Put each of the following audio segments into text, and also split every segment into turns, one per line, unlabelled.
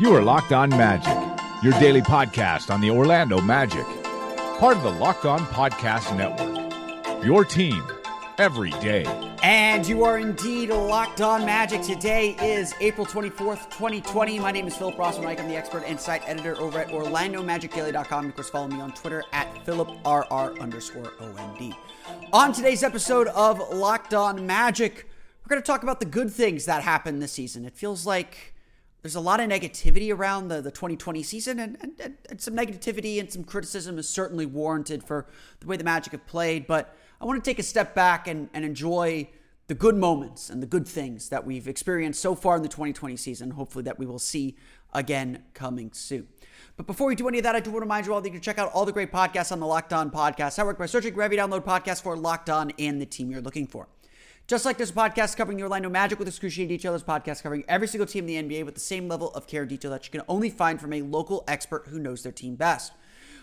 You are Locked On Magic, your daily podcast on the Orlando Magic, part of the Locked On Podcast Network. Your team every day.
And you are indeed locked on magic. Today is April 24th, 2020. My name is Philip Rossman-Reich. I'm the expert and site editor over at OrlandoMagicDaily.com. Of course, follow me on Twitter at PhilipRR underscore OMD. On today's episode of Locked On Magic, we're going to talk about the good things that happened this season. It feels like there's a lot of negativity around the, the 2020 season, and, and, and some negativity and some criticism is certainly warranted for the way the Magic have played. But I want to take a step back and, and enjoy the good moments and the good things that we've experienced so far in the 2020 season. Hopefully, that we will see again coming soon. But before we do any of that, I do want to remind you all that you can check out all the great podcasts on the Locked On Podcast Network by searching you download podcasts for Locked On and the team you're looking for. Just like there's podcast covering the Orlando Magic with excruciating detail, a podcast covering every single team in the NBA with the same level of care and detail that you can only find from a local expert who knows their team best.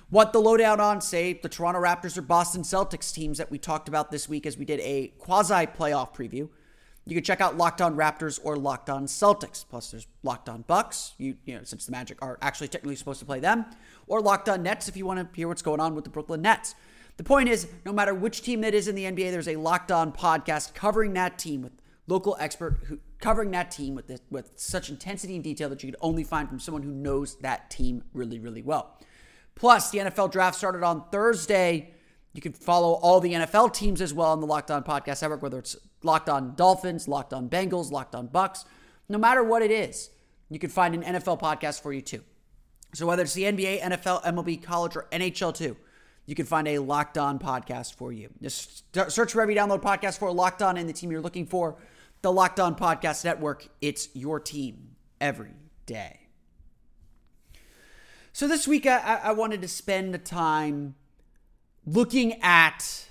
What the lowdown on, say, the Toronto Raptors or Boston Celtics teams that we talked about this week as we did a quasi playoff preview. You can check out Locked On Raptors or Locked On Celtics. Plus, there's Locked On Bucks. You, you know, since the Magic are actually technically supposed to play them, or Locked On Nets if you want to hear what's going on with the Brooklyn Nets. The point is, no matter which team that is in the NBA, there's a locked on podcast covering that team with local expert who covering that team with this, with such intensity and detail that you could only find from someone who knows that team really, really well. Plus, the NFL draft started on Thursday. You can follow all the NFL teams as well on the Locked On Podcast Network, whether it's Locked On Dolphins, Locked On Bengals, Locked On Bucs. No matter what it is, you can find an NFL podcast for you too. So whether it's the NBA, NFL, MLB, college, or NHL too, you can find a Locked On podcast for you. Just search for every download podcast for Locked On and the team you're looking for. The Locked On Podcast Network. It's your team every day. So this week, I, I wanted to spend the time looking at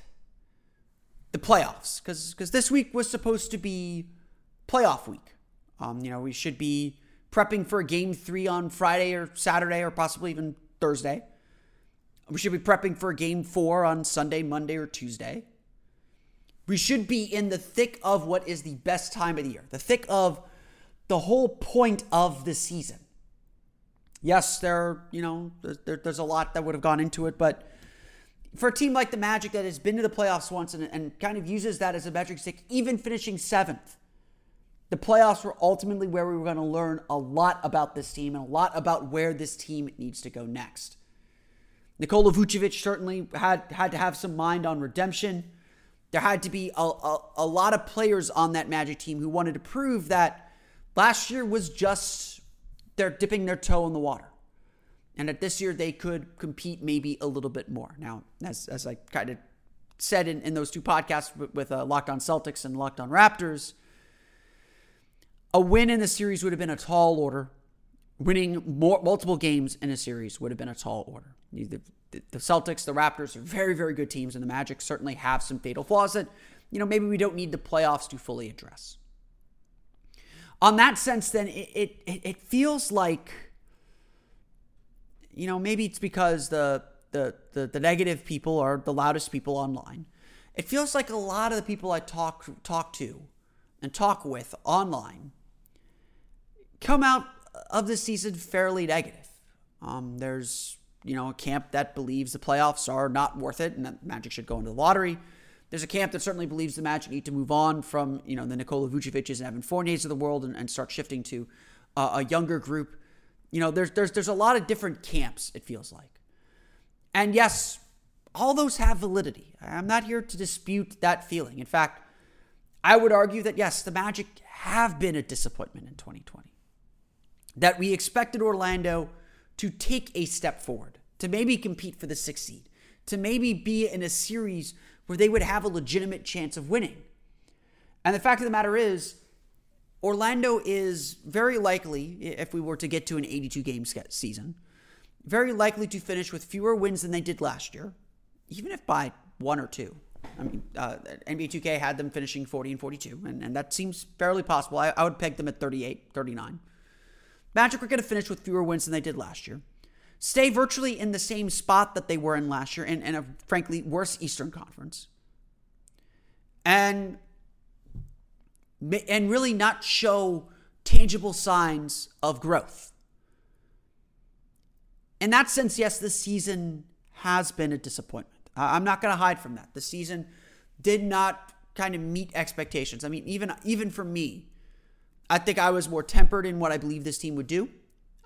the playoffs because because this week was supposed to be playoff week. Um, you know, we should be prepping for a game three on Friday or Saturday or possibly even Thursday. We should be prepping for game four on Sunday, Monday, or Tuesday. We should be in the thick of what is the best time of the year, the thick of the whole point of the season. Yes, there, you know, there, there's a lot that would have gone into it, but for a team like the Magic that has been to the playoffs once and, and kind of uses that as a metric stick, even finishing seventh, the playoffs were ultimately where we were going to learn a lot about this team and a lot about where this team needs to go next. Nikola Vucevic certainly had had to have some mind on redemption. There had to be a, a, a, lot of players on that Magic team who wanted to prove that last year was just they're dipping their toe in the water. And that this year they could compete maybe a little bit more. Now, as, as I kind of said in, in those two podcasts with, with uh, Locked On Celtics and Locked On Raptors, a win in the series would have been a tall order. Winning more, multiple games in a series would have been a tall order. The, the Celtics, the Raptors are very, very good teams, and the Magic certainly have some fatal flaws that, you know, maybe we don't need the playoffs to fully address. On that sense, then it it, it feels like, you know, maybe it's because the, the the the negative people are the loudest people online. It feels like a lot of the people I talk talk to and talk with online come out of the season fairly negative. Um, there's you know a camp that believes the playoffs are not worth it and that Magic should go into the lottery. There's a camp that certainly believes the Magic need to move on from you know the Nikola Vucevic's and Evan Fournier's of the world and, and start shifting to uh, a younger group. You know, there's there's there's a lot of different camps. It feels like, and yes, all those have validity. I'm not here to dispute that feeling. In fact, I would argue that yes, the Magic have been a disappointment in 2020. That we expected Orlando to take a step forward, to maybe compete for the sixth seed, to maybe be in a series where they would have a legitimate chance of winning. And the fact of the matter is, Orlando is very likely, if we were to get to an 82 game season, very likely to finish with fewer wins than they did last year, even if by one or two. I mean, uh, NBA 2K had them finishing 40 and 42, and, and that seems fairly possible. I, I would peg them at 38, 39. Magic are going to finish with fewer wins than they did last year. Stay virtually in the same spot that they were in last year, and, and a frankly worse Eastern Conference. And and really not show tangible signs of growth. In that sense, yes, this season has been a disappointment. I'm not going to hide from that. The season did not kind of meet expectations. I mean, even even for me, I think I was more tempered in what I believe this team would do.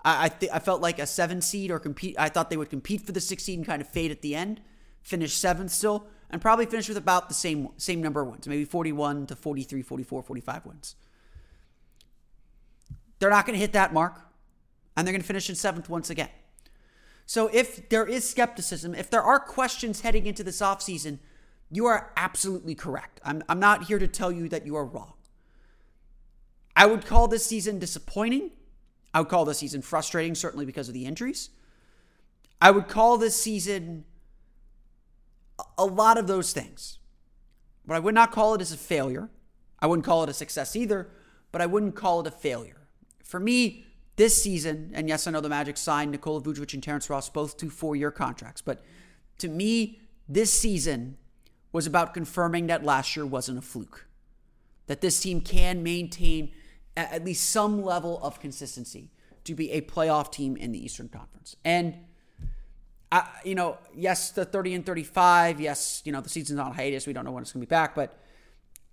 I I, th- I felt like a seven seed or compete. I thought they would compete for the six seed and kind of fade at the end, finish seventh still, and probably finish with about the same same number of wins, maybe 41 to 43, 44, 45 wins. They're not going to hit that mark, and they're going to finish in seventh once again. So if there is skepticism, if there are questions heading into this offseason, you are absolutely correct. I'm, I'm not here to tell you that you are wrong. I would call this season disappointing. I would call this season frustrating, certainly because of the injuries. I would call this season a lot of those things. But I would not call it as a failure. I wouldn't call it a success either, but I wouldn't call it a failure. For me, this season, and yes, I know the Magic signed Nikola Vucevic and Terrence Ross both to four year contracts, but to me, this season was about confirming that last year wasn't a fluke. That this team can maintain at least some level of consistency to be a playoff team in the Eastern Conference. And I, you know, yes, the 30 and 35, yes, you know, the season's on hiatus. We don't know when it's going to be back, but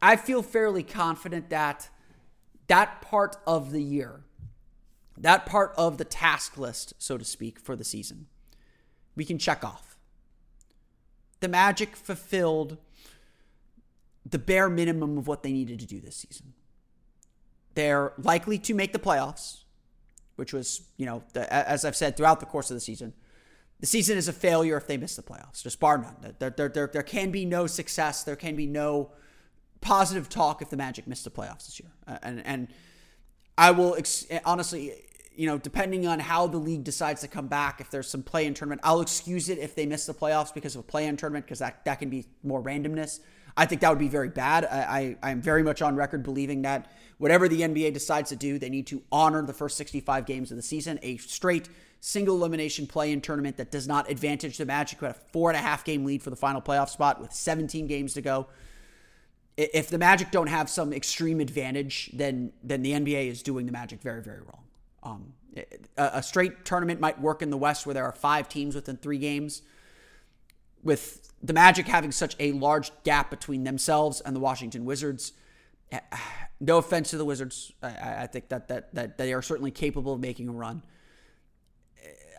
I feel fairly confident that that part of the year, that part of the task list, so to speak, for the season, we can check off. The Magic fulfilled the bare minimum of what they needed to do this season. They're likely to make the playoffs, which was, you know, the, as I've said throughout the course of the season, the season is a failure if they miss the playoffs, just bar none. There, there, there, there can be no success. There can be no positive talk if the Magic miss the playoffs this year. And and I will ex- honestly, you know, depending on how the league decides to come back, if there's some play in tournament, I'll excuse it if they miss the playoffs because of a play in tournament because that that can be more randomness. I think that would be very bad. I, I I'm very much on record believing that whatever the NBA decides to do, they need to honor the first 65 games of the season, a straight single elimination play in tournament that does not advantage the Magic, who had a four and a half game lead for the final playoff spot with 17 games to go. If the Magic don't have some extreme advantage, then then the NBA is doing the Magic very very wrong. Um, a, a straight tournament might work in the West where there are five teams within three games. With the Magic having such a large gap between themselves and the Washington Wizards, no offense to the Wizards, I, I think that, that that they are certainly capable of making a run.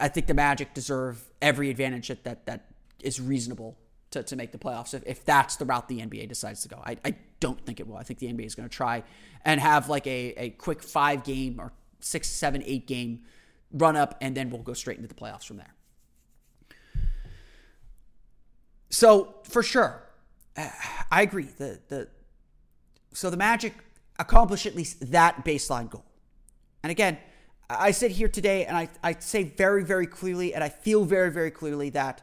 I think the Magic deserve every advantage that that, that is reasonable to, to make the playoffs if, if that's the route the NBA decides to go. I, I don't think it will. I think the NBA is going to try and have like a, a quick five game or six, seven, eight game run up, and then we'll go straight into the playoffs from there. So for sure, I agree. The the so the Magic accomplish at least that baseline goal. And again, I sit here today and I, I say very, very clearly, and I feel very, very clearly that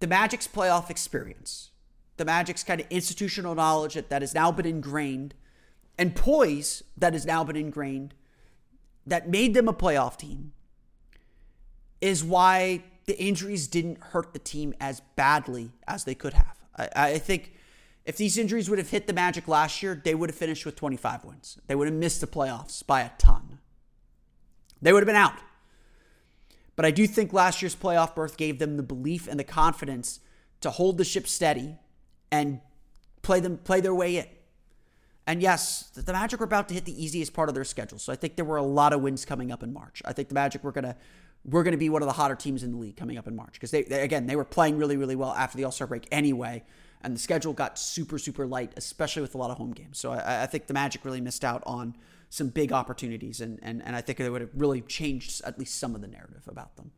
the Magic's playoff experience, the Magic's kind of institutional knowledge that, that has now been ingrained, and poise that has now been ingrained, that made them a playoff team, is why the injuries didn't hurt the team as badly as they could have. I, I think if these injuries would have hit the Magic last year, they would have finished with 25 wins. They would have missed the playoffs by a ton. they would have been out. But I do think last year's playoff berth gave them the belief and the confidence to hold the ship steady and play them play their way in. And yes, the Magic were about to hit the easiest part of their schedule. So I think there were a lot of wins coming up in March. I think the Magic were gonna we're gonna be one of the hotter teams in the league coming up in March because they, they again they were playing really really well after the All Star break anyway, and the schedule got super super light, especially with a lot of home games. So I, I think the Magic really missed out on some big opportunities, and and and I think they would have really changed at least some of the narrative about them.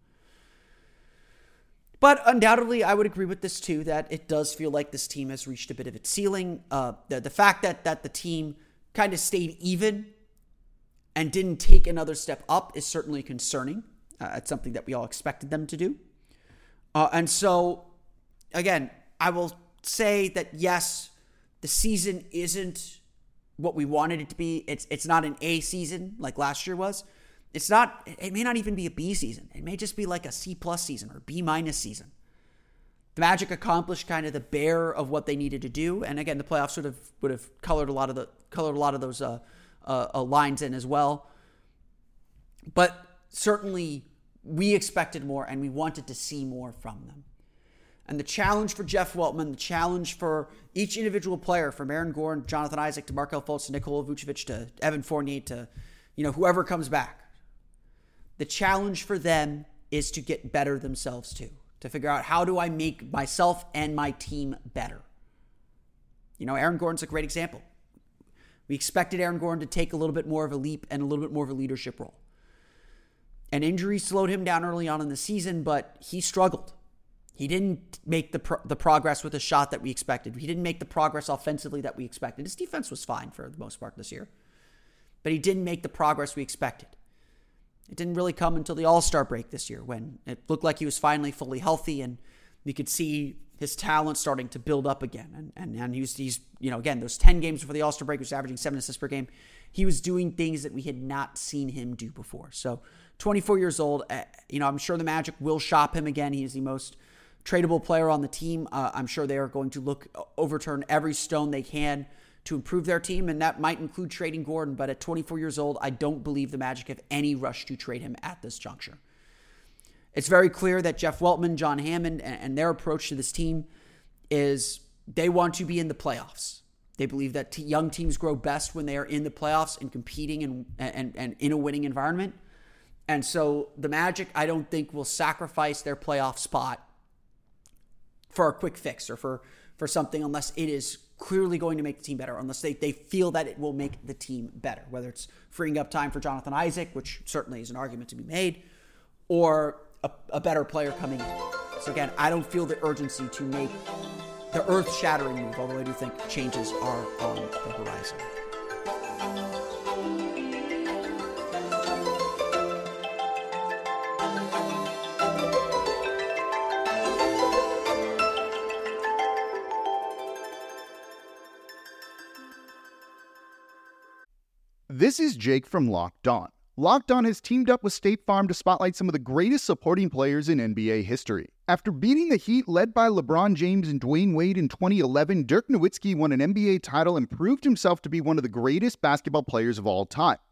But undoubtedly, I would agree with this too that it does feel like this team has reached a bit of its ceiling. Uh, the, the fact that that the team kind of stayed even and didn't take another step up is certainly concerning. Uh, it's something that we all expected them to do. Uh, and so, again, I will say that yes, the season isn't what we wanted it to be. It's it's not an A season like last year was. It's not. It may not even be a B season. It may just be like a C plus season or B minus season. The Magic accomplished kind of the bare of what they needed to do, and again, the playoffs sort of would have colored a lot of the colored a lot of those uh, uh, uh, lines in as well. But certainly, we expected more, and we wanted to see more from them. And the challenge for Jeff Weltman, the challenge for each individual player, from Aaron Gordon, Jonathan Isaac to Markelle Fultz to Nikola Vucevic to Evan Fournier to you know whoever comes back the challenge for them is to get better themselves too, to figure out how do I make myself and my team better. You know, Aaron Gordon's a great example. We expected Aaron Gordon to take a little bit more of a leap and a little bit more of a leadership role. An injury slowed him down early on in the season, but he struggled. He didn't make the pro- the progress with the shot that we expected. He didn't make the progress offensively that we expected. His defense was fine for the most part this year, but he didn't make the progress we expected. It didn't really come until the All Star break this year when it looked like he was finally fully healthy and you could see his talent starting to build up again. And and, and he was, he's, you know, again, those 10 games before the All Star break, he was averaging seven assists per game. He was doing things that we had not seen him do before. So, 24 years old, uh, you know, I'm sure the Magic will shop him again. He is the most tradable player on the team. Uh, I'm sure they are going to look, overturn every stone they can to improve their team, and that might include trading Gordon. But at 24 years old, I don't believe the Magic have any rush to trade him at this juncture. It's very clear that Jeff Weltman, John Hammond, and their approach to this team is they want to be in the playoffs. They believe that t- young teams grow best when they are in the playoffs and competing and, and, and in a winning environment. And so the Magic, I don't think, will sacrifice their playoff spot for a quick fix or for, for something unless it is clearly going to make the team better unless they, they feel that it will make the team better, whether it's freeing up time for Jonathan Isaac, which certainly is an argument to be made, or a, a better player coming in. So again, I don't feel the urgency to make the earth shattering move, although I do think changes are on the horizon.
This is Jake from Locked On. Locked On has teamed up with State Farm to spotlight some of the greatest supporting players in NBA history. After beating the Heat led by LeBron James and Dwyane Wade in 2011, Dirk Nowitzki won an NBA title and proved himself to be one of the greatest basketball players of all time.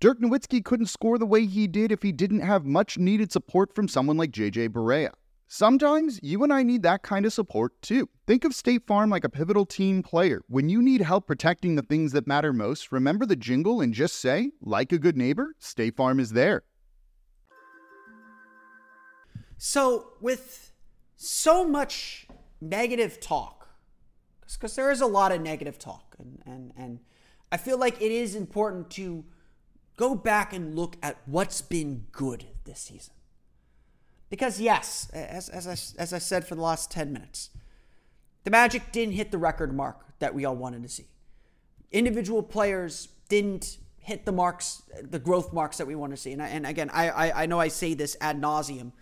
Dirk Nowitzki couldn't score the way he did if he didn't have much needed support from someone like JJ Barea. Sometimes you and I need that kind of support too. Think of State Farm like a pivotal team player. When you need help protecting the things that matter most, remember the jingle and just say, like a good neighbor, State Farm is there.
So, with so much negative talk, because there is a lot of negative talk, and, and, and I feel like it is important to go back and look at what's been good this season. Because, yes, as, as, I, as I said for the last 10 minutes, the Magic didn't hit the record mark that we all wanted to see. Individual players didn't hit the marks, the growth marks that we want to see. And, I, and again, I, I, I know I say this ad nauseum.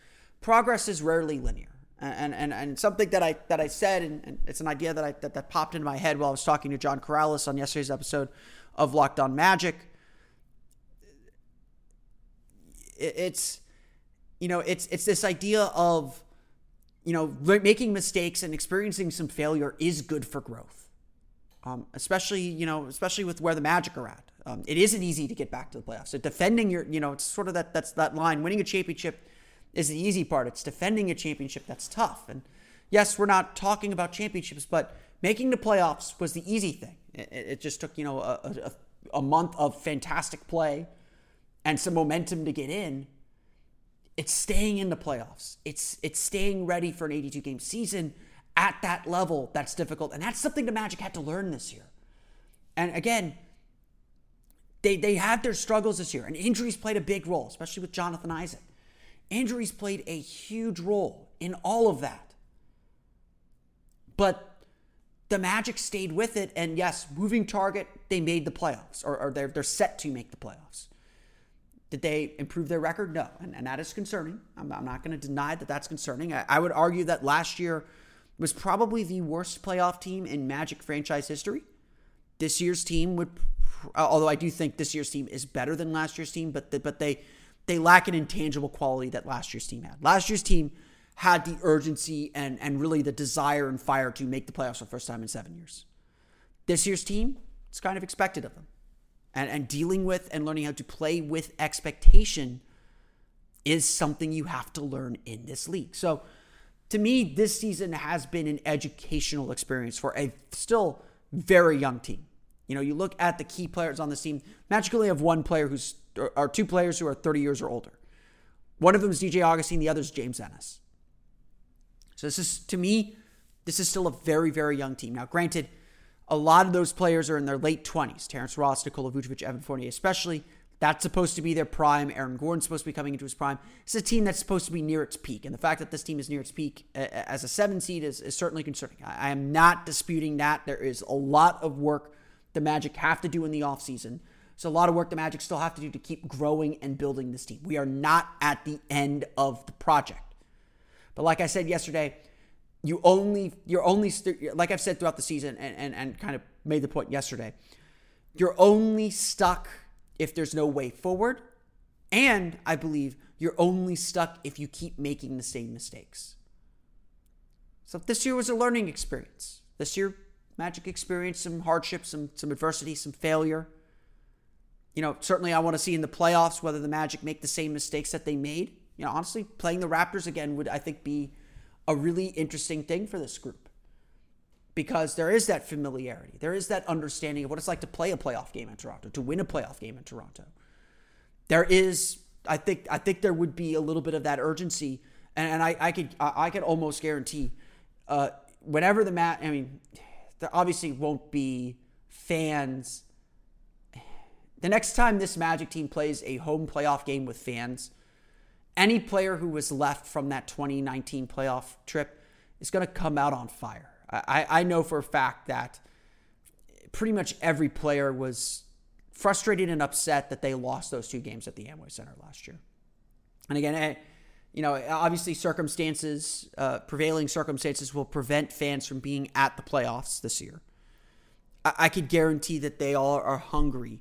Progress is rarely linear. And, and, and something that I that I said, and, and it's an idea that I that, that popped into my head while I was talking to John Karalis on yesterday's episode of Locked On Magic. It's you know it's it's this idea of you know making mistakes and experiencing some failure is good for growth. Um, especially you know especially with where the magic are at. Um, it isn't easy to get back to the playoffs. So defending your you know it's sort of that that's that line winning a championship is the easy part. It's defending a championship that's tough. And yes we're not talking about championships but making the playoffs was the easy thing. It, it just took you know a, a, a month of fantastic play and some momentum to get in it's staying in the playoffs. It's it's staying ready for an 82 game season at that level that's difficult. And that's something the Magic had to learn this year. And again, they they had their struggles this year, and injuries played a big role, especially with Jonathan Isaac. Injuries played a huge role in all of that. But the Magic stayed with it, and yes, moving target, they made the playoffs, or, or they're, they're set to make the playoffs. Did they improve their record? No. And, and that is concerning. I'm, I'm not going to deny that that's concerning. I, I would argue that last year was probably the worst playoff team in Magic franchise history. This year's team would, although I do think this year's team is better than last year's team, but the, but they they lack an intangible quality that last year's team had. Last year's team had the urgency and and really the desire and fire to make the playoffs for the first time in seven years. This year's team, it's kind of expected of them and, and dealing with and learning how to play with expectation is something you have to learn in this league. So, to me, this season has been an educational experience for a still very young team. You know, you look at the key players on this team, magically have one player who's, or two players who are 30 years or older. One of them is DJ Augustin, the other is James Ennis. So, this is, to me, this is still a very, very young team. Now, granted, a lot of those players are in their late 20s. Terrence Ross, Nikola Vucevic, Evan Fournier, especially. That's supposed to be their prime. Aaron Gordon's supposed to be coming into his prime. It's a team that's supposed to be near its peak. And the fact that this team is near its peak as a seven seed is, is certainly concerning. I, I am not disputing that. There is a lot of work the Magic have to do in the offseason. So a lot of work the Magic still have to do to keep growing and building this team. We are not at the end of the project. But like I said yesterday, you only you're only like I've said throughout the season and, and and kind of made the point yesterday. You're only stuck if there's no way forward, and I believe you're only stuck if you keep making the same mistakes. So this year was a learning experience. This year, Magic experienced some hardships, some some adversity, some failure. You know, certainly I want to see in the playoffs whether the Magic make the same mistakes that they made. You know, honestly, playing the Raptors again would I think be a really interesting thing for this group because there is that familiarity. There is that understanding of what it's like to play a playoff game in Toronto, to win a playoff game in Toronto. There is, I think, I think there would be a little bit of that urgency, and, and I, I could, I could almost guarantee, uh, whenever the mat, I mean, there obviously won't be fans. The next time this Magic team plays a home playoff game with fans, any player who was left from that 2019 playoff trip is going to come out on fire. I, I know for a fact that pretty much every player was frustrated and upset that they lost those two games at the Amway Center last year. And again, eh, you know, obviously circumstances, uh, prevailing circumstances will prevent fans from being at the playoffs this year. I, I could guarantee that they all are hungry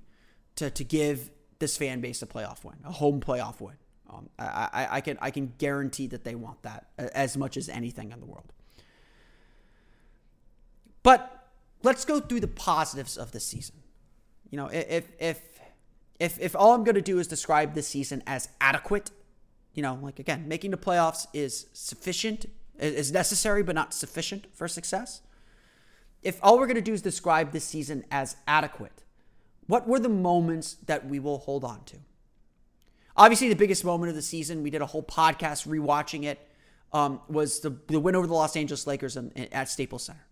to, to give this fan base a playoff win, a home playoff win. Um, I, I, I, can I can guarantee that they want that as much as anything in the world. But let's go through the positives of the season. You know, if if if if all I'm going to do is describe this season as adequate, you know, like again, making the playoffs is sufficient, is necessary but not sufficient for success. If all we're going to do is describe this season as adequate, what were the moments that we will hold on to? Obviously, the biggest moment of the season, we did a whole podcast rewatching it, um, was the, the win over the Los Angeles Lakers in, in, at Staples Center.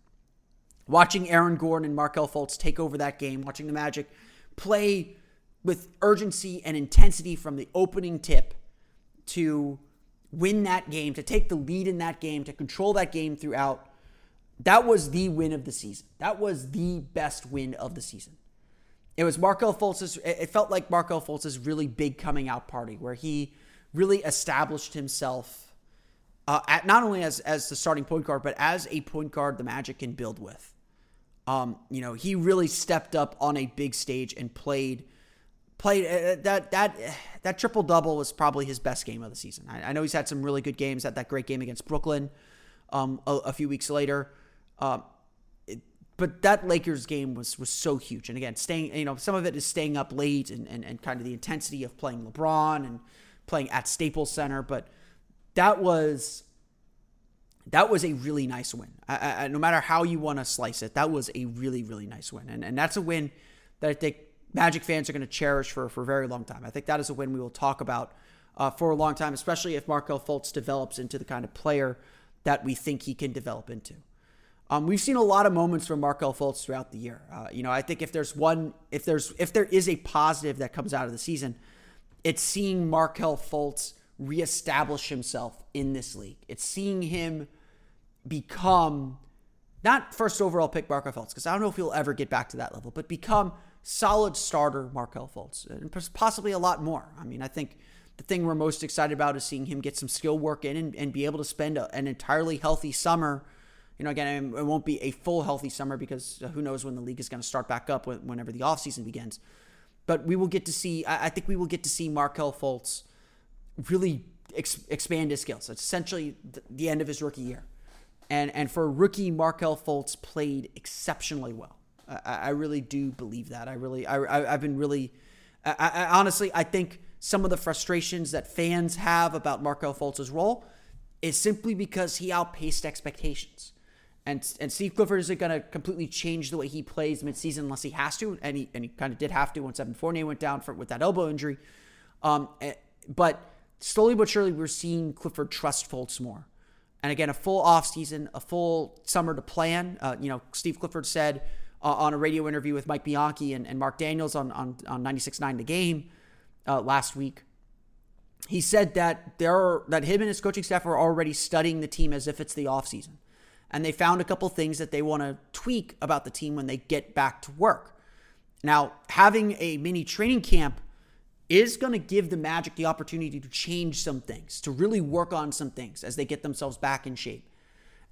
Watching Aaron Gordon and Markelle Fultz take over that game, watching the Magic play with urgency and intensity from the opening tip to win that game, to take the lead in that game, to control that game throughout. That was the win of the season. That was the best win of the season. It was Markelle Fultz's. It felt like Markelle Fultz's really big coming out party where he really established himself uh, at not only as as the starting point guard, but as a point guard the Magic can build with. Um, you know, he really stepped up on a big stage and played played uh, that that that triple double was probably his best game of the season. I, I, know he's had some really good games. Had that great game against Brooklyn um, a, a, few weeks later. Um, but that Lakers game was was so huge. And again, staying you know some of it is staying up late and, and, and kind of the intensity of playing LeBron and playing at Staples Center. But that was that was a really nice win. I, I, no matter how you want to slice it, that was a really really nice win. And and that's a win that I think Magic fans are going to cherish for, for a very long time. I think that is a win we will talk about uh, for a long time, especially if Markelle Fultz develops into the kind of player that we think he can develop into. Um, we've seen a lot of moments from Markelle Fultz throughout the year. Uh, you know, I think if there's one, if there's if there is a positive that comes out of the season, it's seeing Markelle Fultz reestablish himself in this league. It's seeing him become not first overall pick Markelle Fultz because I don't know if he'll ever get back to that level, but become solid starter Markelle Fultz, and possibly a lot more. I mean, I think the thing we're most excited about is seeing him get some skill work in and, and be able to spend a, an entirely healthy summer. You know, again, it won't be a full healthy summer because uh, who knows when the league is going to start back up whenever the offseason begins. But we will get to see, I think we will get to see Markelle Fultz really ex- expand his skills. It's essentially the end of his rookie year. And, and for a rookie, Markelle Fultz played exceptionally well. I, I really do believe that. I really, I, have been really, I, I, honestly, I think some of the frustrations that fans have about Markelle Fultz's role is simply because he outpaced expectations. And, and Steve Clifford isn't going to completely change the way he plays midseason unless he has to. And he, and he kind of did have to once Evan Fournier went down for, with that elbow injury. Um, eh, but slowly but surely, we're seeing Clifford trust Fultz more. And again, a full offseason, a full summer to plan. Uh, you know, Steve Clifford said, uh, on a radio interview with Mike Bianchi and, and Mark Daniels on, on, on 96.9 The Game uh, last week. He said that there are, that him and his coaching staff are already studying the team as if it's the offseason. And they found a couple things that they want to tweak about the team when they get back to work. Now, having a mini training camp is going to give the Magic the opportunity to change some things, to really work on some things as they get themselves back in shape.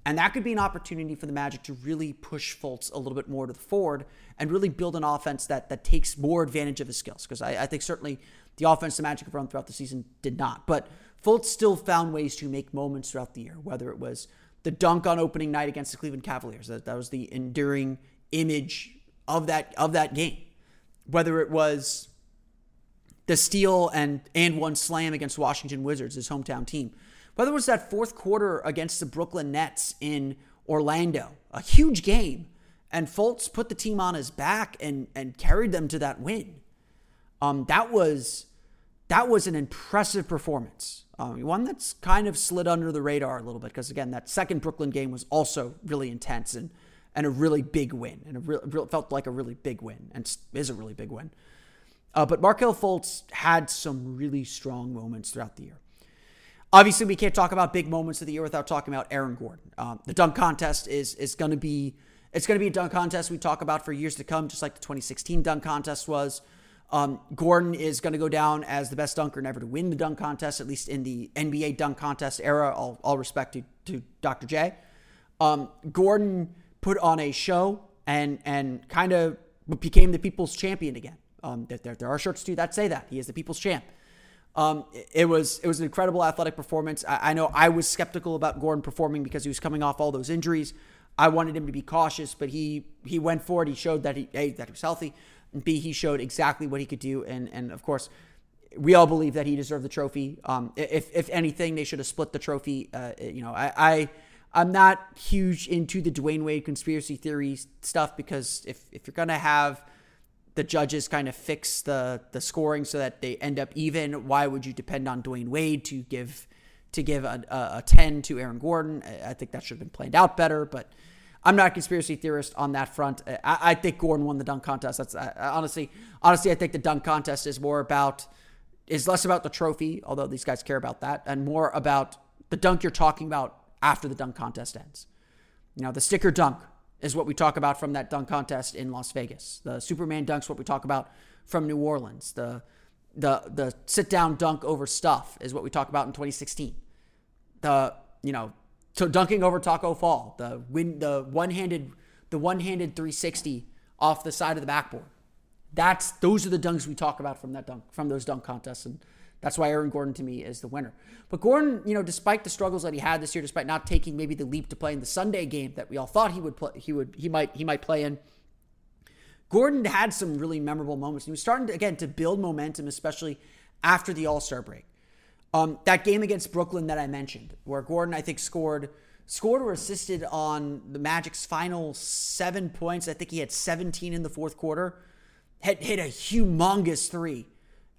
And that could be an opportunity for the Magic to really push Fultz a little bit more to the forward and really build an offense that that takes more advantage of his skills. Because I, I, think certainly the offense the Magic have run throughout the season did not. But Fultz still found ways to make moments throughout the year, whether it was the dunk on opening night against the Cleveland Cavaliers. That, that was the enduring image of that of that game. Whether it was the steal and and one slam against Washington Wizards, his hometown team whether it was that fourth quarter against the Brooklyn Nets in Orlando, a huge game, and Fultz put the team on his back and and carried them to that win. Um, that was that was an impressive performance. Um, one that's kind of slid under the radar a little bit because again, that second Brooklyn game was also really intense and and a really big win, and real, felt like a really big win, and is a really big win. Uh, but Markelle Fultz had some really strong moments throughout the year. Obviously, we can't talk about big moments of the year without talking about Aaron Gordon. Um, the dunk contest is is going to be it's going to be a dunk contest we talk about for years to come, just like the 2016 dunk contest was. Um, Gordon is going to go down as the best dunker never to win the dunk contest, at least in the NBA dunk contest era. All, all respect to, to Dr. J. Um, Gordon put on a show and and kind of became the people's champion again. Um, there, there are shirts too that say that he is the people's champ. Um, it was it was an incredible athletic performance. I, I, know I was skeptical about Gordon performing because he was coming off all those injuries. I wanted him to be cautious, but he he went for it. He showed that he that he was healthy, b he showed exactly what he could do. And and of course, we all believe that he deserved the trophy. Um, if if anything, they should have split the trophy. Uh, you know, I. I I'm not huge into the Dwyane Wade conspiracy theory stuff because if, if you're going to have the judges kind of fix the the scoring so that they end up even. Why would you depend on Dwyane Wade to give to give a, a, a 10 to Aaron Gordon? I think that should have been planned out better, but I'm not a conspiracy theorist on that front. I, I think Gordon won the dunk contest. That's I, honestly, honestly, I think the dunk contest is more about is less about the trophy, although these guys care about that, and more about the dunk you're talking about after the dunk contest ends. You know, the sticker dunk is what we talk about from that dunk contest in Las Vegas. The Superman dunks what we talk about from New Orleans. The the the sit down dunk over stuff is what we talk about in 2016. The you know so dunking over Tacko Fall, the win the one handed the one handed 360 off the side of the backboard. That's those are the dunks we talk about from that dunk from those dunk contests and that's why Aaron Gordon to me is the winner. But Gordon, you know, despite the struggles that he had this year, despite not taking maybe the leap to play in the Sunday game that we all thought he would play, he would he might he might play in. Gordon had some really memorable moments. He was starting to, again to build momentum, especially after the All Star break. Um, that game against Brooklyn that I mentioned, where Gordon I think scored scored or assisted on the Magic's final seven points. I think he had 17 in the fourth quarter. Hit hit a humongous three,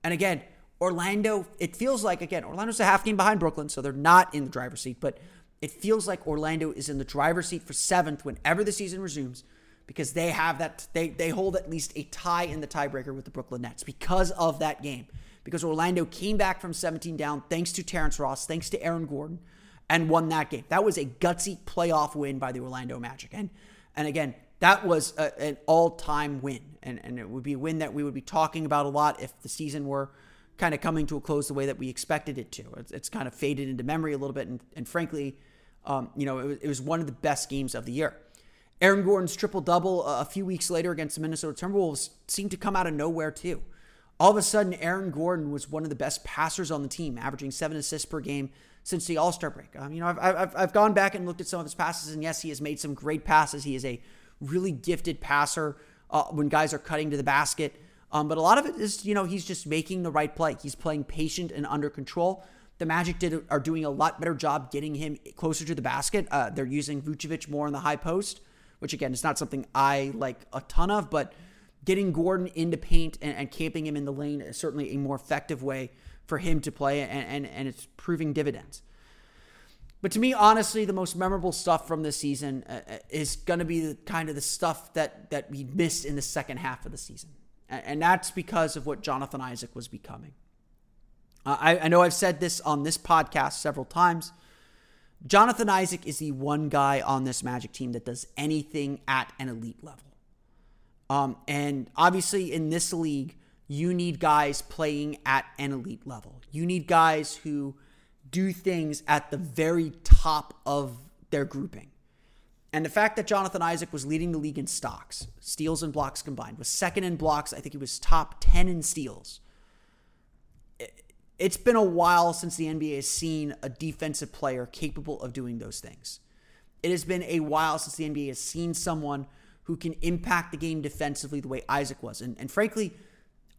and again Orlando, it feels like, again, Orlando's a half game behind Brooklyn, so they're not in the driver's seat, but it feels like Orlando is in the driver's seat for seventh whenever the season resumes because they have that, they, they hold at least a tie in the tiebreaker with the Brooklyn Nets because of that game. Because Orlando came back from 17 down thanks to Terrence Ross, thanks to Aaron Gordon, and won that game. That was a gutsy playoff win by the Orlando Magic. And, and again, that was a, an all time win. And, and it would be a win that we would be talking about a lot if the season were kind of coming to a close the way that we expected it to. It's, it's kind of faded into memory a little bit, and, and frankly, um, you know, it was, it was one of the best games of the year. Aaron Gordon's triple double uh, a few weeks later against the Minnesota Timberwolves seemed to come out of nowhere too. All of a sudden, Aaron Gordon was one of the best passers on the team, averaging seven assists per game since the All Star break. Um, you know, I've, I've, I've gone back and looked at some of his passes, and yes, he has made some great passes. He is a really gifted passer uh, when guys are cutting to the basket. Um, but a lot of it is, you know, he's just making the right play. He's playing patient and under control. The Magic did are doing a lot better job getting him closer to the basket. Uh, they're using Vucevic more in the high post, which again is not something I like a ton of, but getting Gordon into paint and, and camping him in the lane is certainly a more effective way for him to play, and, and, and it's proving dividends. But to me, honestly, the most memorable stuff from this season uh, uh is going to be the kind of the stuff that that we missed in the second half of the season. And that's because of what Jonathan Isaac was becoming. Uh, I, I know I've said this on this podcast several times. Jonathan Isaac is the one guy on this Magic team that does anything at an elite level. Um, and obviously, in this league, you need guys playing at an elite level. You need guys who do things at the very top of their grouping. And the fact that Jonathan Isaac was leading the league in stocks, steals and blocks combined, was second in blocks. I think he was top 10 in steals. It's been a while since the NBA has seen a defensive player capable of doing those things. It has been a while since the NBA has seen someone who can impact the game defensively the way Isaac was. And, and frankly,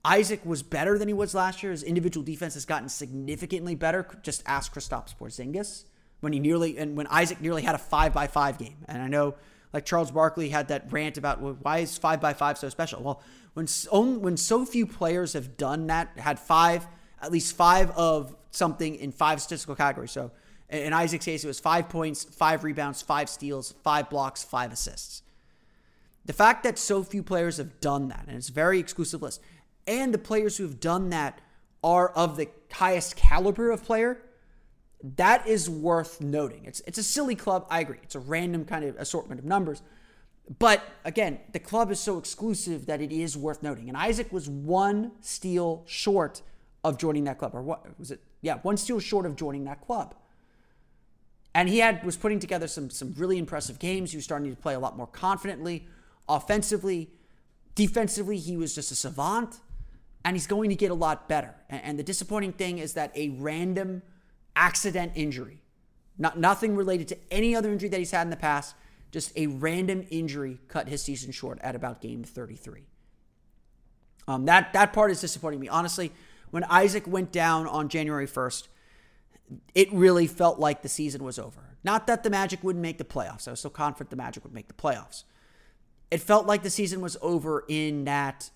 Isaac was better than he was last year. His individual defense has gotten significantly better. Just ask Kristaps Porzingis when he nearly and when Isaac nearly had a five by five game. And I know like Charles Barkley had that rant about well, why is five by five so special? Well, when so, when so few players have done that, had five at least five of something in five statistical categories. So in Isaac's case, it was five points, five rebounds, five steals, five blocks, five assists. The fact that so few players have done that, and it's a very exclusive list, and the players who have done that are of the highest caliber of player, that is worth noting. It's it's a silly club. I agree. It's a random kind of assortment of numbers. But again, the club is so exclusive that it is worth noting. And Isaac was one steal short of joining that club. Or what was it? Yeah, one steal short of joining that club. And he had was putting together some some really impressive games. He was starting to play a lot more confidently, offensively, defensively. He was just a savant, and he's going to get a lot better. And, and the disappointing thing is that a random accident injury. Not, nothing related to any other injury that he's had in the past. Just a random injury cut his season short at about game 33. Um, that, that part is disappointing me. Honestly, when Isaac went down on January 1st, it really felt like the season was over. Not that the Magic wouldn't make the playoffs. I was so confident the Magic would make the playoffs. It felt like the season was over in that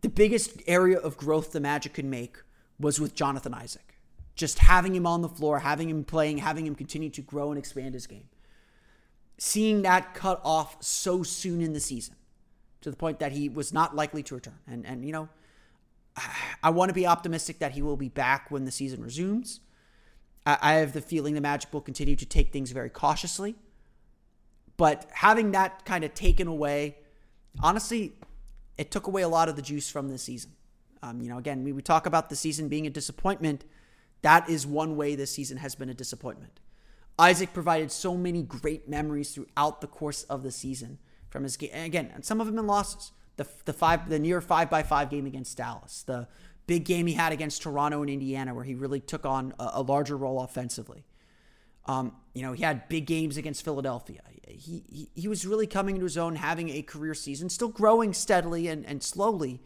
the biggest area of growth the Magic could make was with Jonathan Isaac just having him on the floor, having him playing, having him continue to grow and expand his game. Seeing that cut off so soon in the season to the point that he was not likely to return. And, and you know, I want to be optimistic that he will be back when the season resumes. I, I have the feeling the Magic will continue to take things very cautiously. But having that kind of taken away, honestly, it took away a lot of the juice from this season. Um, you know, again, we, we talk about the season being a disappointment. That is one way this season has been a disappointment. Isaac provided so many great memories throughout the course of the season from his game. Again, and some of them in losses. The, the five the near five by five game against Dallas, the big game he had against Toronto and Indiana, where he really took on a, a larger role offensively. Um, you know, he had big games against Philadelphia. He, he, he was really coming into his own, having a career season, still growing steadily and, and slowly,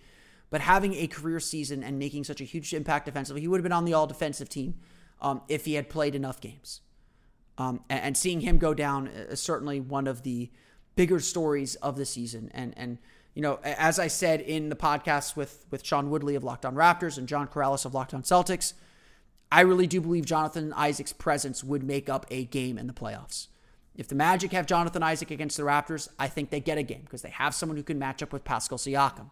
but having a career season and making such a huge impact defensively. He would have been on the all defensive team um, if he had played enough games. Um, and, and, seeing him go down is certainly one of the bigger stories of the season. And, and you know, as I said in the podcast with with Sean Woodley of Locked On Raptors and John Karalis of Locked On Celtics, I really do believe Jonathan Isaac's presence would make up a game in the playoffs. If the Magic have Jonathan Isaac against the Raptors, I think they get a game because they have someone who can match up with Pascal Siakam.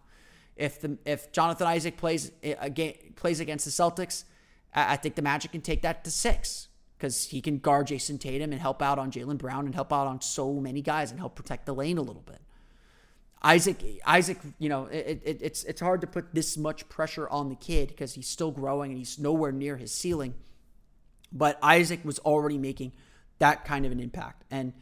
If the if Jonathan Isaac plays eh, a game, plays against the Celtics, I think the Magic can take that to six because he can guard Jayson Tatum and help out on Jaylen Brown and help out on so many guys and help protect the lane a little bit. Isaac, Isaac, you know, it, it, it's it's hard to put this much pressure on the kid because he's still growing and he's nowhere near his ceiling. But Isaac was already making that kind of an impact, and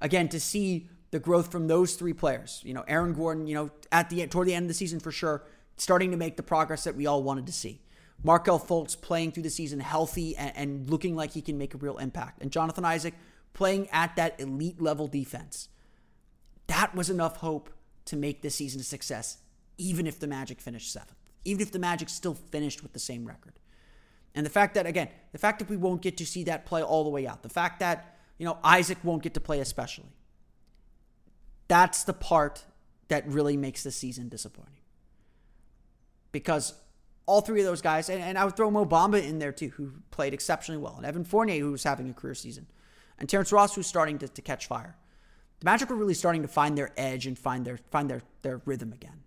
again, to see the growth from those three players, you know, Aaron Gordon, you know, at the toward the end of the season for sure, starting to make the progress that we all wanted to see. Markelle Fultz playing through the season healthy and, and looking like he can make a real impact, and Jonathan Isaac playing at that elite level defense. That was enough hope to make this season a success, even if the Magic finished seventh, even if the Magic still finished with the same record. And the fact that, again, the fact that we won't get to see that play all the way out, the fact that, you know, Isaac won't get to play especially, that's the part that really makes the season disappointing. Because all three of those guys, and, and I would throw Mo Bamba in there too, who played exceptionally well, and Evan Fournier, who was having a career season, and Terrence Ross, who's starting to, to catch fire the Magic are really starting to find their edge and find their find their their rhythm again.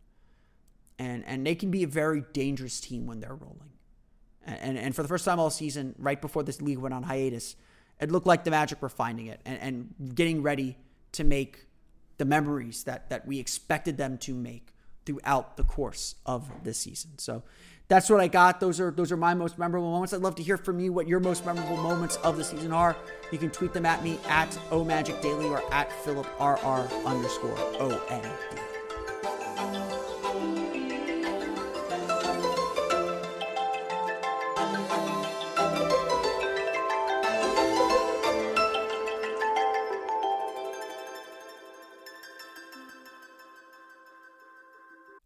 And and they can be a very dangerous team when they're rolling. And and, and for the first time all season, right before this league went on hiatus, it looked like the Magic were finding it and, and getting ready to make the memories that that we expected them to make throughout the course of this season. So that's what I got. Those are those are my most memorable moments. I'd love to hear from you what your most memorable moments of the season are. You can tweet them at me at omagicdaily or at philiprr underscore OMD.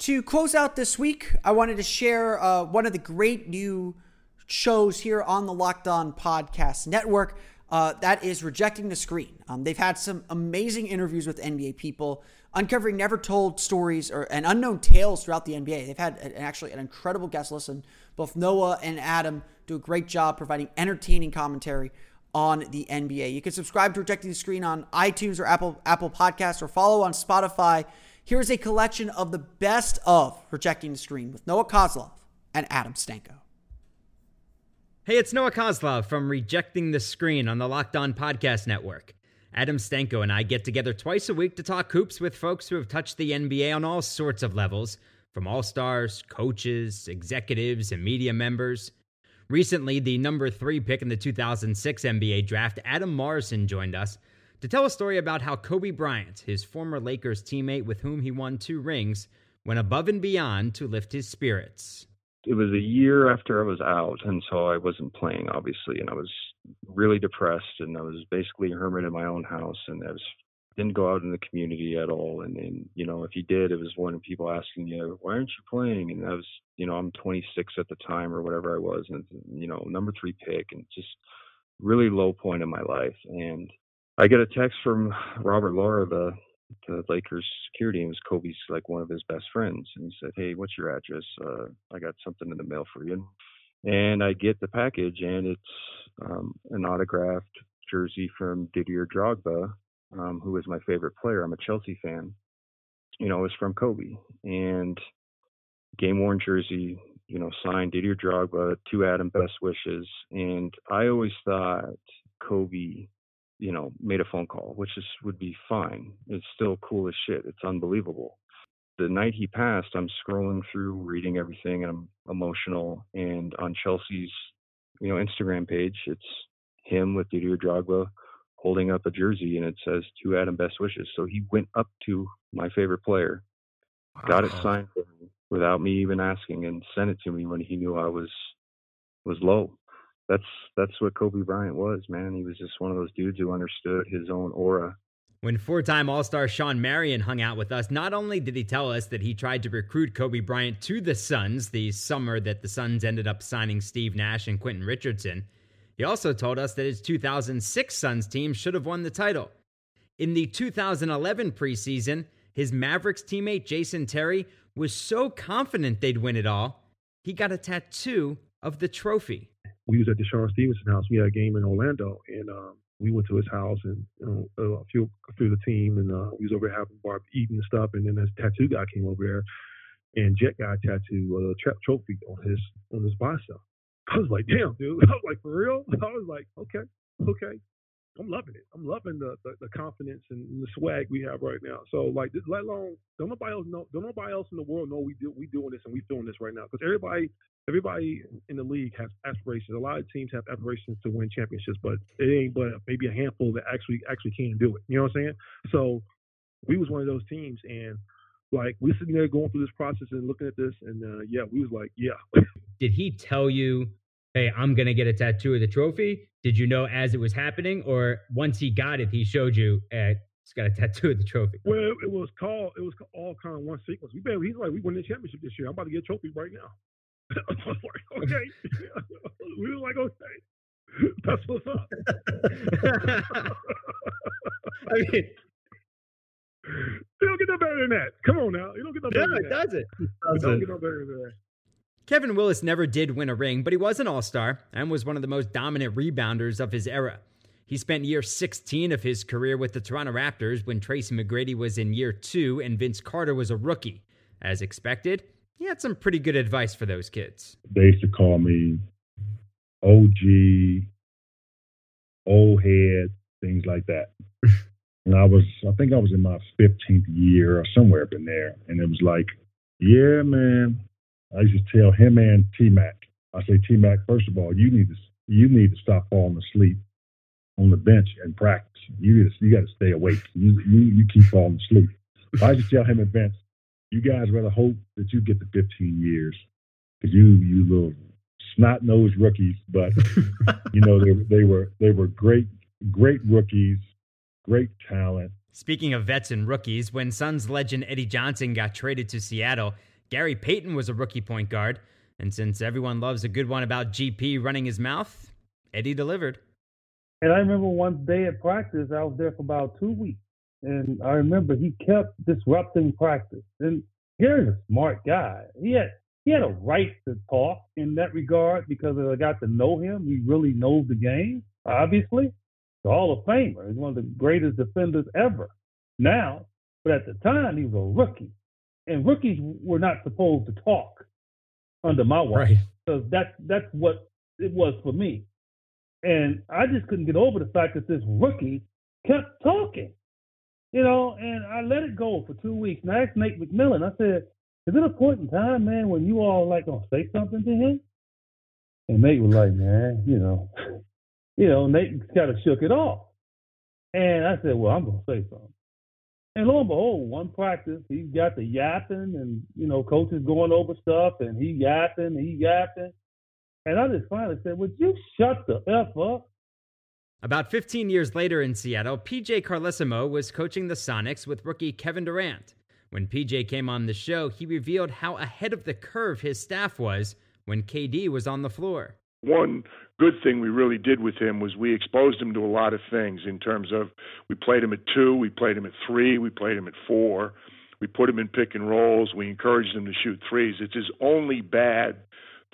To close out this week, I wanted to share uh, one of the great new shows here on the Locked On Podcast Network. Uh, that is Rejecting the Screen. Um, they've had some amazing interviews with NBA people, uncovering never told stories or and unknown tales throughout the NBA. They've had an, actually an incredible guest list, and both Noah and Adam do a great job providing entertaining commentary on the NBA. You can subscribe to Rejecting the Screen on iTunes or Apple Apple Podcasts or follow on Spotify Here's a collection of the best of Rejecting the Screen with Noah Kozlov and Adam Stanko.
Hey, it's Noah Kozlov from Rejecting the Screen on the Locked On Podcast Network. Adam Stanko and I get together twice a week to talk hoops with folks who have touched the NBA on all sorts of levels, from all stars, coaches, executives, and media members. Recently, the number three pick in the 2006 NBA draft, Adam Morrison, joined us to tell a story about how Kobe Bryant, his former Lakers teammate with whom he won two rings, went above and beyond to lift his spirits.
It was a year after I was out, and so I wasn't playing, obviously, and I was really depressed, and I was basically a hermit in my own house, and I was didn't go out in the community at all. And you know, if you did, it was one of people asking you, why aren't you playing? And I was, you know, I'm 26 at the time or whatever I was, and you know, number three pick, and just really low point in my life. And I get a text from Robert Lora, the the Lakers security, and was Kobe's like one of his best friends. And he said, "Hey, what's your address? Uh, I got something in the mail for you." And I get the package, and it's um, an autographed jersey from Didier Drogba, um, who is my favorite player. I'm a Chelsea fan. You know, it's from Kobe, and game worn jersey. You know, signed Didier Drogba to Adam best wishes. And I always thought Kobe you know, made a phone call, which is would be fine. It's still cool as shit. It's unbelievable. The night he passed, I'm scrolling through, reading everything, and I'm emotional. And on Chelsea's, you know, Instagram page, it's him with Didier Drogba holding up a jersey, and it says "To Adam, best wishes." So he went up to my favorite player, wow. got it signed for me without me even asking, and sent it to me when he knew I was was low that's that's what Kobe Bryant was, man. He was just one of those dudes who understood his own aura.
When four time All Star Shawn Marion hung out with us, not only did he tell us that he tried to recruit Kobe Bryant to the Suns the summer that the Suns ended up signing Steve Nash and Quentin Richardson, he also told us that his 2006 Suns team should have won the title. In the 2011 preseason, his Mavericks teammate Jason Terry was so confident they'd win it all, he got a tattoo of the trophy
we was at Sean Stevenson house. We had a game in Orlando, and um, we went to his house and you know, a few a few of the team, and uh, we was over having bar eating and stuff. And then this tattoo guy came over there, and Jet guy a tattoo a uh, trophy on his on his bicep. I was like, damn, dude. I was like, for real? I was like, okay, okay. I'm loving it. I'm loving the, the, the confidence and the swag we have right now. So like, let alone don't nobody else know, don't nobody else in the world know we do we doing this and we doing this right now because everybody everybody in the league has aspirations. A lot of teams have aspirations to win championships, but it ain't but maybe a handful that actually actually can do it. You know what I'm saying? So we was one of those teams, and like we sitting there going through this process and looking at this, and uh, yeah, we was like, yeah.
Did he tell you, "Hey, I'm gonna get a tattoo of the trophy"? Did you know as it was happening, or once he got it, he showed you? Hey, he's got a tattoo of the trophy.
Well, it was called. It was all kind of one sequence. We he's like, we won the championship this year. I'm about to get a trophy right now. Okay. we were like, okay. That's what's up. I mean, you don't get no better than that. Come on now. You don't get no better
no,
than
that. Does it?
Does don't get no better than that.
Kevin Willis never did win a ring, but he was an all star and was one of the most dominant rebounders of his era. He spent year 16 of his career with the Toronto Raptors when Tracy McGrady was in year two and Vince Carter was a rookie. As expected, he had some pretty good advice for those kids.
They used to call me OG, old head, things like that. and I was, I think I was in my 15th year or somewhere up in there. And it was like, yeah, man. I used to tell him and T Mac, I say, T Mac, first of all, you need to, you need to stop falling asleep on the bench and practice. You, you got to stay awake. You, you, you keep falling asleep. I just tell him in advance, you guys rather hope that you get the 15 years because you you little snot nosed rookies, but you know they they were they were great great rookies, great talent.
Speaking of vets and rookies, when Suns legend Eddie Johnson got traded to Seattle, Gary Payton was a rookie point guard, and since everyone loves a good one about GP running his mouth, Eddie delivered.
And I remember one day at practice, I was there for about two weeks. And I remember he kept disrupting practice. And Gary's a smart guy. He had he had a right to talk in that regard because I got to know him. He really knows the game, obviously. The Hall of Famer. He's one of the greatest defenders ever. Now, but at the time he was a rookie. And rookies were not supposed to talk under my watch. Right. Because that's that's what it was for me. And I just couldn't get over the fact that this rookie kept talking. You know, and I let it go for two weeks. And I asked Nate McMillan, I said, is it a point in time, man, when you all like gonna say something to him? And Nate was like, man, you know, you know, Nate kind of shook it off. And I said, well, I'm gonna say something. And lo and behold, one practice, he's got the yapping, and you know, coaches going over stuff, and he yapping, he yapping. And I just finally said, Would you shut the F up?
About 15 years later in Seattle, PJ Carlesimo was coaching the Sonics with rookie Kevin Durant. When PJ came on the show, he revealed how ahead of the curve his staff was when KD was on the floor.
one good thing we really did with him was we exposed him to a lot of things in terms of we played him at two, we played him at three, we played him at four, we put him in pick and rolls, we encouraged him to shoot threes. It's his only bad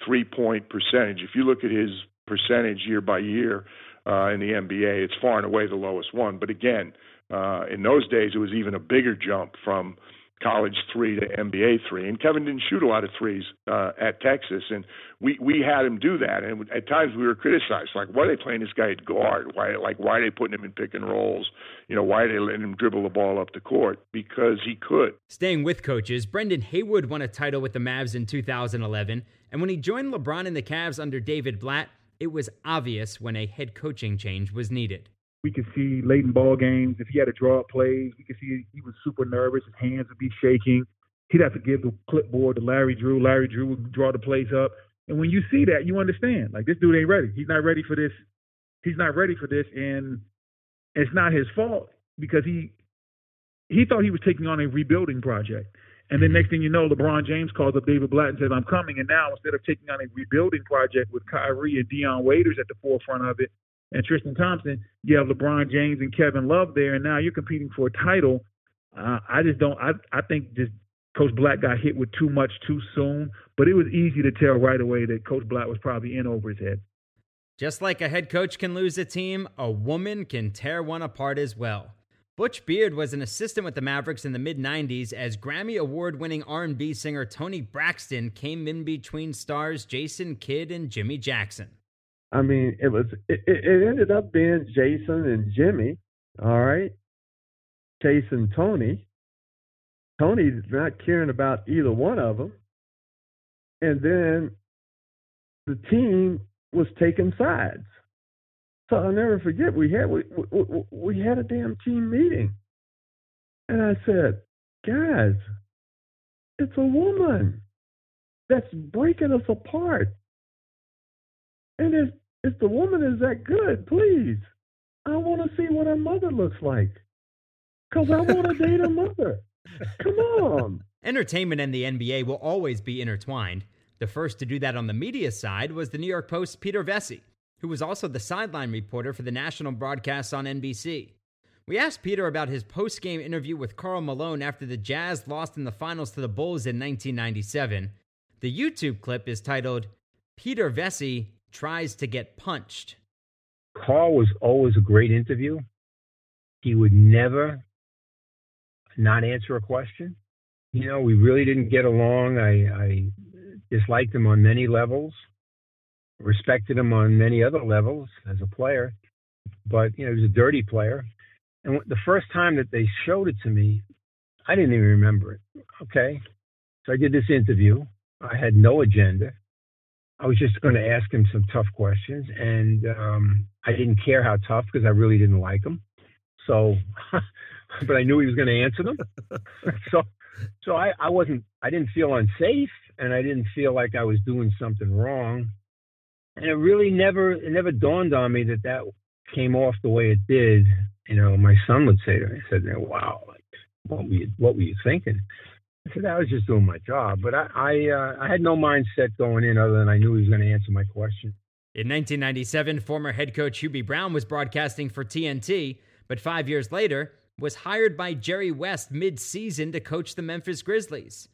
three point percentage. If you look at his percentage year by year uh, in the NBA, it's far and away the lowest one. But again, uh, in those days, it was even a bigger jump from college three to NBA three. And Kevin didn't shoot a lot of threes uh, at Texas, and we we had him do that. And at times we were criticized, like, why are they playing this guy at guard? Why like why are they putting him in pick and rolls? You know, why are they letting him dribble the ball up the court? Because he could.
Staying with coaches, Brendan Haywood won a title with the Mavs in 2011, and when he joined LeBron and the Cavs under David Blatt, it was obvious when a head coaching change was needed.
We could see late in ball games if he had to draw up plays. We could see he was super nervous. His hands would be shaking. He'd have to give the clipboard to Larry Drew. Larry Drew would draw the plays up. And when you see that, you understand like this dude ain't ready. He's not ready for this. He's not ready for this, and it's not his fault because he he thought he was taking on a rebuilding project. And then next thing you know, LeBron James calls up David Blatt and says, "I'm coming." And now instead of taking on a rebuilding project with Kyrie and Dion Waiters at the forefront of it, and Tristan Thompson, you have LeBron James and Kevin Love there, and now you're competing for a title. Uh, I just don't. I I think just Coach Blatt got hit with too much too soon, but it was easy to tell right away that Coach Blatt was probably in over his head.
Just like a head coach can lose a team, a woman can tear one apart as well. Butch Beard was an assistant with the Mavericks in the mid 90s as Grammy award-winning R&B singer Toni Braxton came in between stars Jason Kidd and Jimmy Jackson.
I mean, it was it, it ended up being Jason and Jimmy, all right, Jason Toni. Toni's not caring about either one of them, and then the team was taking sides. So I'll never forget we had we, we we had a damn team meeting, and I said, guys, it's a woman that's breaking us apart. And if if the woman is that good, please, I want to see what her mother looks like. Cause I want to date her mother. Come on.
Entertainment and the NBA will always be intertwined. The first to do that on the media side was the New York Post's Peter Vecsey, who was also the sideline reporter for the national broadcasts on NBC. We asked Peter about his post game interview with Karl Malone after the Jazz lost in the finals to the Bulls in 1997. The YouTube clip is titled Peter Vecsey tries to get punched.
Karl was always a great interview. He would never not answer a question. You know, we really didn't get along. I, I disliked him on many levels, respected him on many other levels as a player, but, you know, he was a dirty player. And the first time that they showed it to me, I didn't even remember it. Okay. So I did this interview. I had no agenda. I was just going to ask him some tough questions, and um, I didn't care how tough because I really didn't like him. So, but I knew he was going to answer them. so, so I, I wasn't, I didn't feel unsafe, and I didn't feel like I was doing something wrong. And it really never, it never dawned on me that that came off the way it did. You know, my son would say to me, "I said, wow, like, what were you, what were you thinking?" I said, I was just doing my job, but I I, uh, I had no mindset going in other than I knew he was going to answer my question.
In 1997, former head coach Hubie Brown was broadcasting for TNT, but five years later was hired by Jerry West mid-season to coach the Memphis Grizzlies.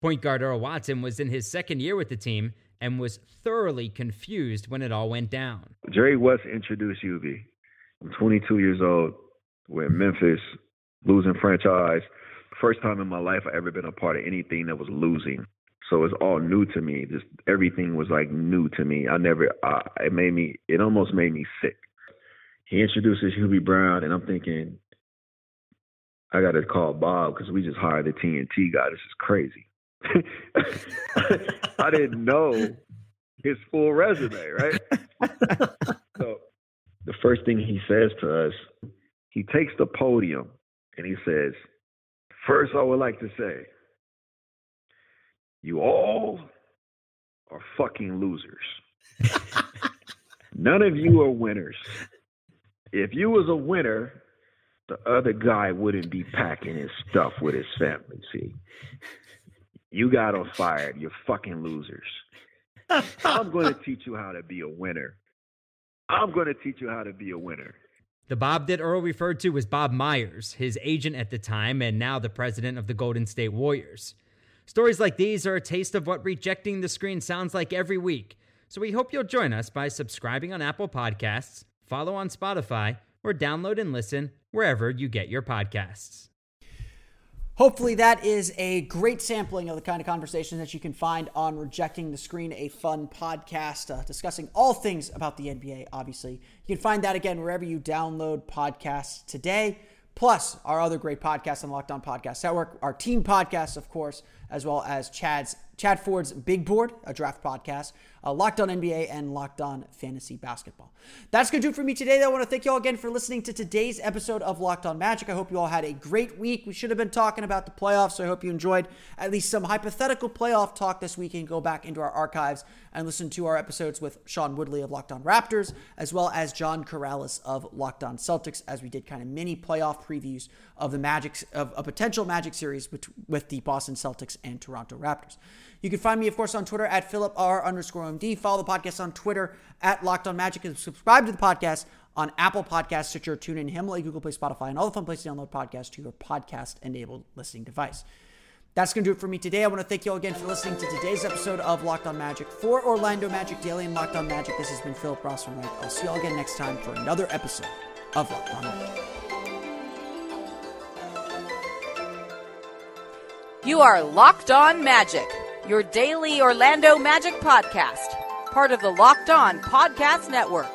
Point guard Earl Watson was in his second year with the team and was thoroughly confused when it all went down.
Jerry West introduced Hubie. I'm 22 years old. We're in Memphis, losing franchise first time in my life I ever been a part of anything that was losing. So it's all new to me. Just everything was like new to me. I never. Uh, it made me. It almost made me sick. He introduces Hubie Brown, and I'm thinking, I got to call Bob because we just hired the TNT guy. This is crazy. I didn't know his full resume, right? so the first thing he says to us, he takes the podium and he says, First, I would like to say, you all are fucking losers. None of you are winners. If you was a winner, the other guy wouldn't be packing his stuff with his family. See, you got him fired. You're fucking losers. I'm going to teach you how to be a winner. I'm going to teach you how to be a winner.
The Bob that Earl referred to was Bob Myers, his agent at the time and now the president of the Golden State Warriors. Stories like these are a taste of what rejecting the screen sounds like every week. So we hope you'll join us by subscribing on Apple Podcasts, follow on Spotify, or download and listen wherever you get your podcasts.
Hopefully, that is a great sampling of the kind of conversations that you can find on Rejecting the Screen, a fun podcast uh, discussing all things about the NBA, obviously. You can find that again wherever you download podcasts today, plus our other great podcasts on Locked On Podcast Network, our team podcasts, of course, as well as Chad's Chad Ford's Big Board, a draft podcast, uh, Locked On NBA, and Locked On Fantasy Basketball. That's going to do it for me today. I want to thank you all again for listening to today's episode of Locked On Magic. I hope you all had a great week. We should have been talking about the playoffs, so I hope you enjoyed at least some hypothetical playoff talk this week and go back into our archives and listen to our episodes with Sean Woodley of Locked On Raptors, as well as John Karalis of Locked On Celtics, as we did kind of mini playoff previews of the Magic of a potential Magic series with, with the Boston Celtics and Toronto Raptors. You can find me, of course, on Twitter at Philip R underscore MD. Follow the podcast on Twitter at Locked On Magic and subscribe to the podcast on Apple Podcasts, Stitcher, TuneIn, Himalaya, Google Play, Spotify, and all the fun places to download podcasts to your podcast-enabled listening device. That's going to do it for me today. I want to thank you all again for listening to today's episode of Locked On Magic. For Orlando Magic Daily and Locked On Magic, this has been Philip Ross from Rossman. I'll see you all again next time for another episode of Locked On Magic.
You are Locked On Magic your daily Orlando Magic podcast, part of the Locked On Podcast Network.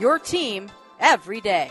Your team every day.